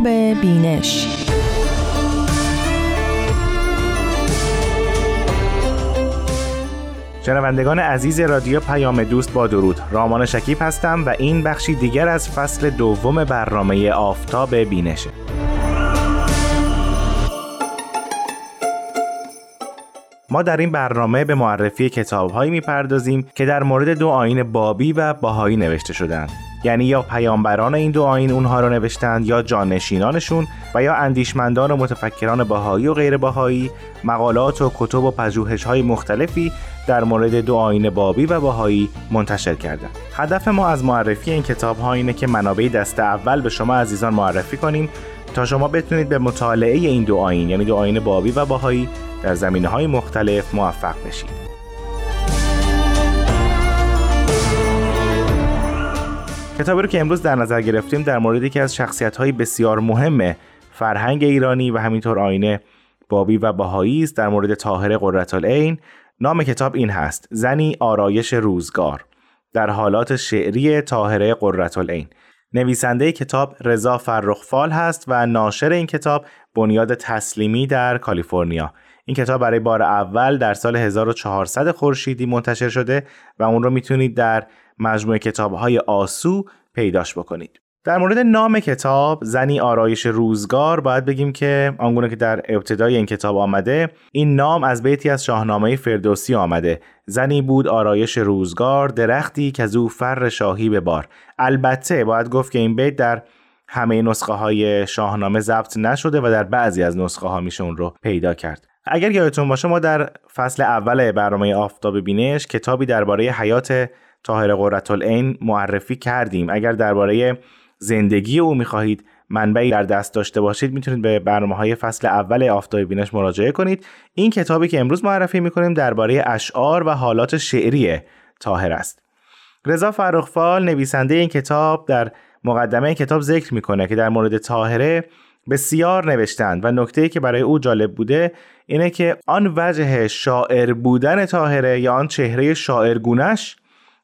آفتاب بینش. شنوندگان عزیز رادیو پیام دوست با درود. رامان شکیب هستم و این بخشی دیگر از فصل دوم برنامه آفتاب بینشه. ما در این برنامه به معرفی کتابهایی می‌پردازیم که در مورد دو آین بابی و باهایی نوشته شدند یعنی یا پیامبران این دو آین اونها رو نوشتند یا جانشینانشون و یا اندیشمندان و متفکران باهایی و غیر باهایی مقالات و کتب و پژوهش های مختلفی در مورد دو آین بابی و باهایی منتشر کردند. هدف ما از معرفی این کتاب ها اینه که منابع دست اول به شما عزیزان معرفی کنیم تا شما بتونید به مطالعه این دو آین یعنی دو آین بابی و باهایی در زمینه های مختلف موفق بشید. کتابی رو که امروز در نظر گرفتیم در مورد یکی از شخصیت های بسیار مهم فرهنگ ایرانی و همینطور آینه بابی و باهایی است. در مورد طاهر قرتالعین نام کتاب این هست زنی آرایش روزگار در حالات شعری طاهره قرتالعین نویسنده کتاب رضا فرخفال هست و ناشر این کتاب بنیاد تسلیمی در کالیفرنیا. این کتاب برای بار اول در سال 1400 خورشیدی منتشر شده و اون رو می‌تونید در مجموعه کتاب های آسو پیداش بکنید. در مورد نام کتاب زنی آرایش روزگار باید بگیم که آنگونه که در ابتدای این کتاب آمده این نام از بیتی از شاهنامه فردوسی آمده. زنی بود آرایش روزگار درختی که زو فر شاهی به بار البته باید گفت که این بیت در همه نسخه های شاهنامه ضبط نشده و در بعضی از نسخه ها میشه اون رو پیدا کرد. اگر یادتون باشه ما در فصل اول برنامه آفتاب بینش کتابی درباره حیات طاهر قرتالعین معرفی کردیم. اگر درباره زندگی او می‌خواهید منبعی در دست داشته باشید می‌تونید به برنامه های فصل اول آفتاب بینش مراجعه کنید. این کتابی که امروز معرفی می‌کنیم درباره اشعار و حالات شعری طاهر است. رضا فرخفال نویسنده این کتاب در مقدمه این کتاب ذکر می‌کنه که در مورد طاهره بسیار نوشتند و نکته که برای او جالب بوده اینه که آن وجه شاعر بودن طاهره یا آن چهره شاعرگونش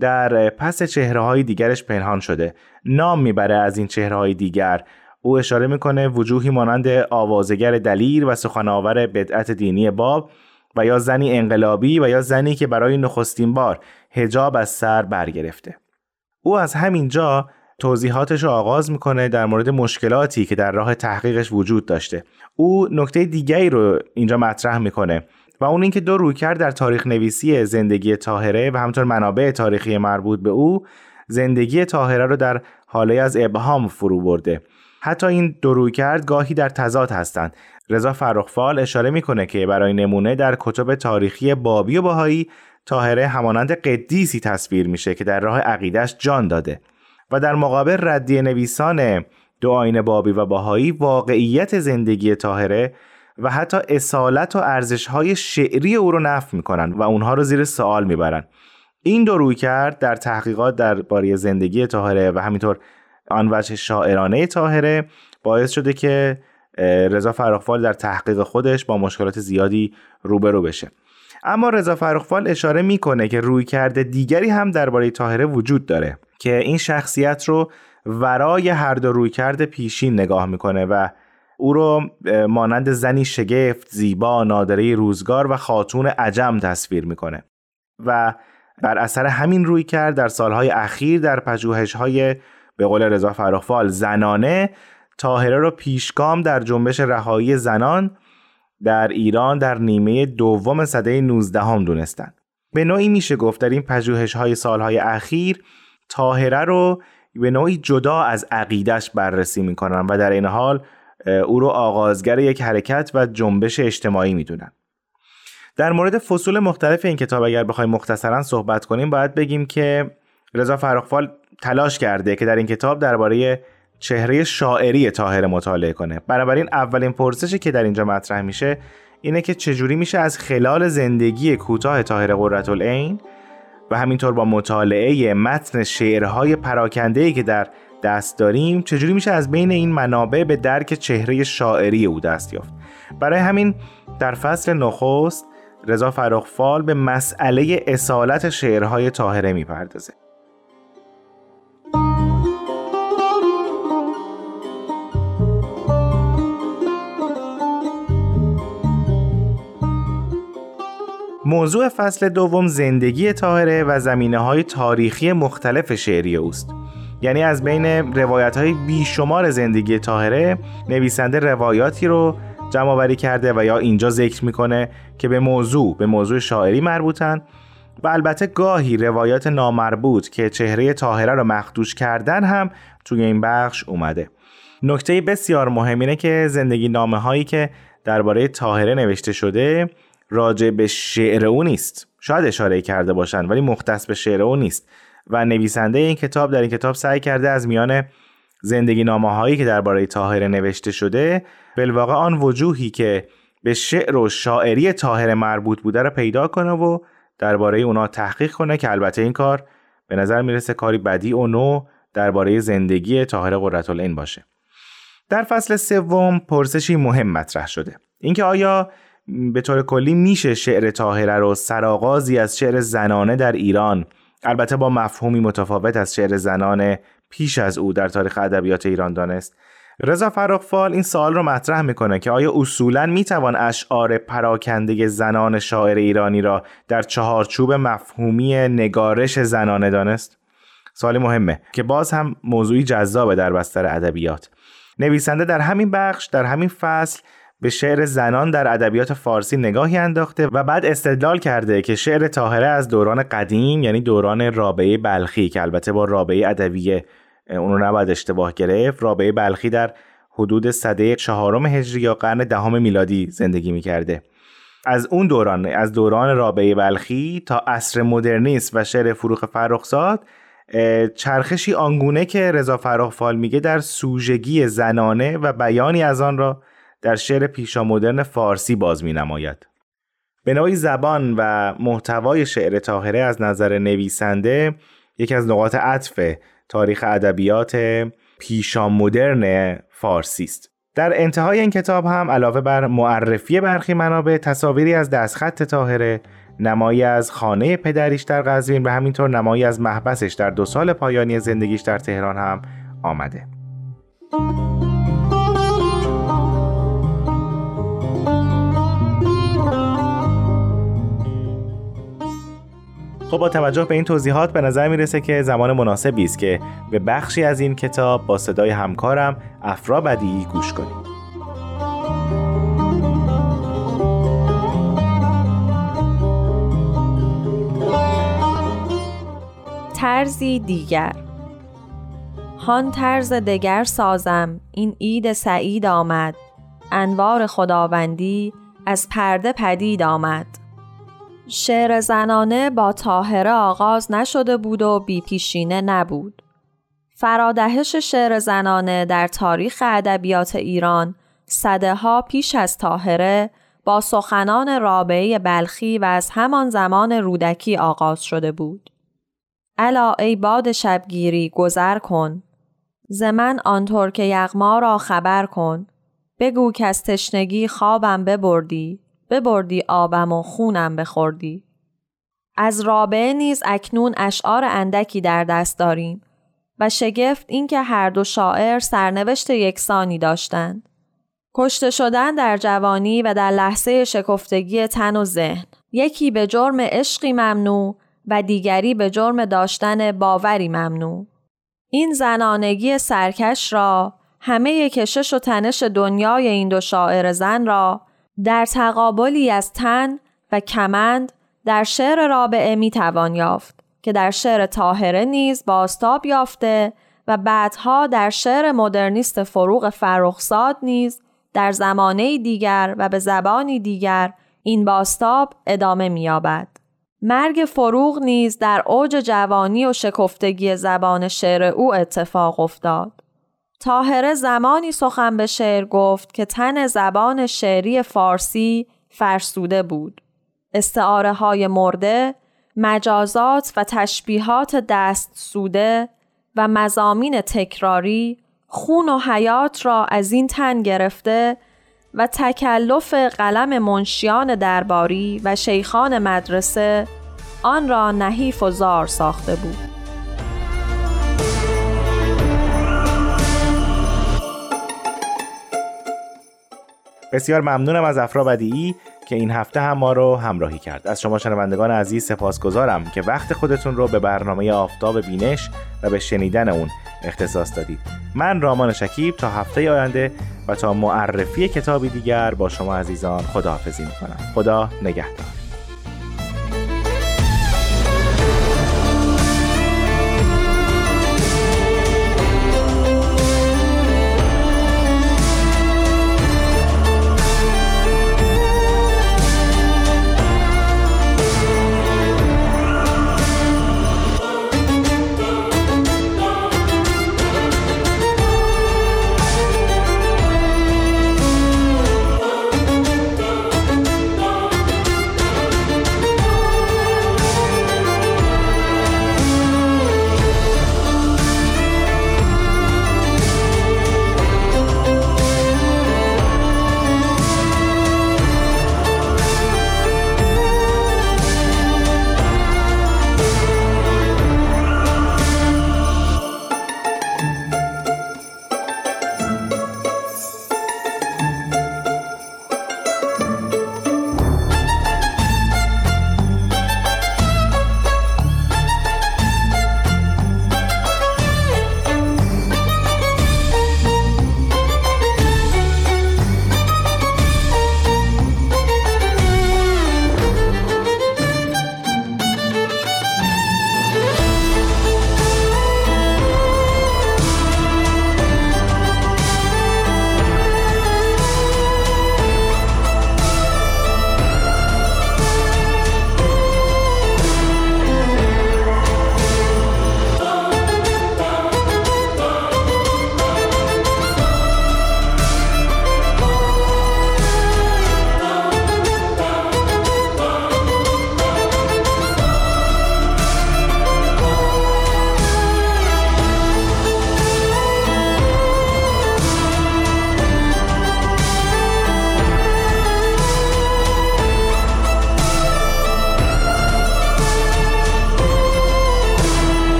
در پس چهره های دیگرش پنهان شده. نام می‌بره از این چهره های دیگر. او اشاره می‌کنه وجوهی مانند آوازگر دلیر و سخنآور بدعت دینی باب و یا زنی انقلابی و یا زنی که برای نخستین بار هجاب از سر برگرفته. او از همین جا توضیحاتش رو آغاز می‌کنه در مورد مشکلاتی که در راه تحقیقش وجود داشته. او نکته دیگری رو اینجا مطرح می‌کنه. و اون اینکه دو رویکرد در تاریخ نویسی زندگی تاهره و همطور منابع تاریخی مربوط به او زندگی تاهره رو در حاله از ابهام فرو برده. حتی این دو رویکرد گاهی در تضاد هستند. رضا فرخفال اشاره می‌کنه که برای نمونه در کتب تاریخی بابی و باهایی تاهره همانند قدیسی تصویر میشه که در راه عقیدش جان داده و در مقابل ردی نویسان دو آین بابی و باهایی واقعیت زندگی تاهره و حتی اصالت و ارزش های شعری او رو نفی می‌کنن و اونها رو زیر سوال می‌برن. این دو روی کرد در تحقیقات درباره زندگی تاهره و همینطور آن وجه شاعرانه تاهره باعث شده که رضا فرخفال در تحقیق خودش با مشکلات زیادی روبرو بشه. اما رضا فرخفال اشاره می‌کنه که روی کرده دیگری هم درباره تاهره وجود داره که این شخصیت رو ورای هر دو روی کرده پیشین نگاه می‌کنه و او رو مانند زنی شگفت، زیبا، نادره روزگار و خاتون عجم تصویر می‌کنه و بر اثر همین روی کرد در سالهای اخیر در پژوهش های به قول رضا فرخفال زنانه تاهره را پیشگام در جنبش رهایی زنان در ایران در نیمه دوم سده 19 هم دونستند. به نوعی میشه گفت در این پژوهش های سالهای اخیر تاهره رو به نوعی جدا از عقیدش بررسی می‌کنن و در این حال او رو آغازگر یک حرکت و جنبش اجتماعی می‌دونن. در مورد فصول مختلف این کتاب اگر بخوایم مختصرا صحبت کنیم باید بگیم که رضا فرخفال تلاش کرده که در این کتاب درباره چهره شاعری تاهر مطالعه کنه. بنابراین اولین پرسشی که در اینجا مطرح میشه اینه که چجوری میشه از خلال زندگی کوتاه طاهر قرتالعین و همینطور با مطالعه متن شعرهای پراکنده‌ای که در دست داریم چجوری میشه از بین این منابع به درک چهره شاعری او دست یافت؟ برای همین در فصل نخست رضا فراخفال به مسئله اصالت شعرهای طاهره می‌پردازه. موضوع فصل دوم زندگی تاهره و زمینه های تاریخی مختلف شعری اوست. یعنی از بین روایت های بیشمار زندگی تاهره نویسنده روایاتی رو جمع کرده و یا اینجا ذکر می‌کنه که به موضوع به موضوع شاعری مربوطن. و البته گاهی روایات نامربوط که چهره تاهره رو مخدوش کردن هم توی این بخش اومده. نکته بسیار مهم اینه که زندگی نامه هایی که درباره تاهره نوشته شده راجع به شعر او نیست. شاید اشاره کرده باشن ولی مختص به شعر او نیست. و نویسنده این کتاب در این کتاب سعی کرده از میان زندگی نامه هایی که درباره تاهره نوشته شده بالواقع آن وجوهی که به شعر و شاعری تاهره مربوط بوده رو پیدا کنه و درباره اونا تحقیق کنه که البته این کار به نظر می‌رسه کاری بدی و نو درباره زندگی طاهره قرتالعین باشه. در فصل سوم پرسشی مهم مطرح شده. اینکه آیا به طور کلی میشه شعر تاهره رو سرآغازی از شعر زنانه در ایران البته با مفهومی متفاوت از شعر زنانه پیش از او در تاریخ ادبیات ایران دانست رضا فراقفال این سوال رو مطرح می‌کنه که آیا اصولا می‌توان اشعار پراکنده زنان شاعر ایرانی را در چهارچوب مفهومی نگارش زنانه دانست؟ سوال مهمه که باز هم موضوعی جذابه در بستر ادبیات. نویسنده در همین بخش در همین فصل به شعر زنان در ادبیات فارسی نگاهی انداخته و بعد استدلال کرده که شعر تاهره از دوران قدیم یعنی دوران رابعه بلخی که البته با رابعه ادبی اون رو نباید اشتباه گرفت رابعه بلخی در حدود صده چهارم هجری یا قرن دهم میلادی زندگی می‌کرده. از اون دوران از دوران رابعه بلخی تا عصر مدرنیسم و شعر فروخ فرخزاد چرخشی آنگونه که رضا فراخفال میگه در سوژگی زنانه و بیانی از آن را در شعر پیشا مدرن فارسی باز می نماید. به نوعی زبان و محتوای شعر تاهره از نظر نویسنده یکی از نقاط عطف تاریخ ادبیات پیشا مدرن فارسی است. در انتهای این کتاب هم علاوه بر معرفی برخی منابع تصاویری از دستخط تاهره نمایی از خانه پدریش در قزوین و همینطور نمایی از محبسش در دو سال پایانی زندگیش در تهران هم آمده. خب با توجه به این توضیحات به نظر می‌رسه که زمان مناسبی است که به بخشی از این کتاب با صدای همکارم افرا بدی گوش کنیم. ترزی دیگر. هان طرز دگر سازم این عید سعید آمد. انوار خداوندی از پرده پدید آمد. شعر زنانه با تاهره آغاز نشده بود و بی پیشینه نبود. فرادهش شعر زنانه در تاریخ ادبیات ایران صده ها پیش از تاهره با سخنان رابعه بلخی و از همان زمان رودکی آغاز شده بود. الا ای باد شبگیری گذر کن زمن آنطور که یغما را خبر کن بگو که از تشنگی خوابم ببردی ببردی آبم و خونم بخوردی. از رابعه نیز اکنون اشعار اندکی در دست داریم و شگفت اینکه هر دو شاعر سرنوشت یکسانی داشتند. کشته شدن در جوانی و در لحظه شکفتگی تن و ذهن. یکی به جرم عشقی ممنوع و دیگری به جرم داشتن باوری ممنوع. این زنانگی سرکش را همه کشش و تنش دنیای این دو شاعر زن را در تقابلی از تن و کمند در شعر رابعه می توان یافت که در شعر تاهره نیز باستاب یافته و بعدها در شعر مدرنیست فروغ فرخزاد نیز در زمانه دیگر و به زبانی دیگر این باستاب ادامه می‌یابد. مرگ فروغ نیز در اوج جوانی و شکفتگی زبان شعر او اتفاق افتاد. تاهره زمانی سخن به شعر گفت که تن زبان شعری فارسی فرسوده بود. استعاره های مرده، مجازات و تشبیهات دست سوده و مزامین تکراری خون و حیات را از این تن گرفته و تکلف قلم منشیان درباری و شیخان مدرسه آن را نحیف و زار ساخته بود. بسیار ممنونم از افرا بدیعی که این هفته هم ما رو همراهی کرد. از شما شنوندگان عزیز سپاسگزارم که وقت خودتون رو به برنامه آفتاب بینش و به شنیدن اون اختصاص دادید. من رامان شکیب تا هفته آینده و تا معرفی کتابی دیگر با شما عزیزان خداحافظی می‌کنم. خدا نگهدار.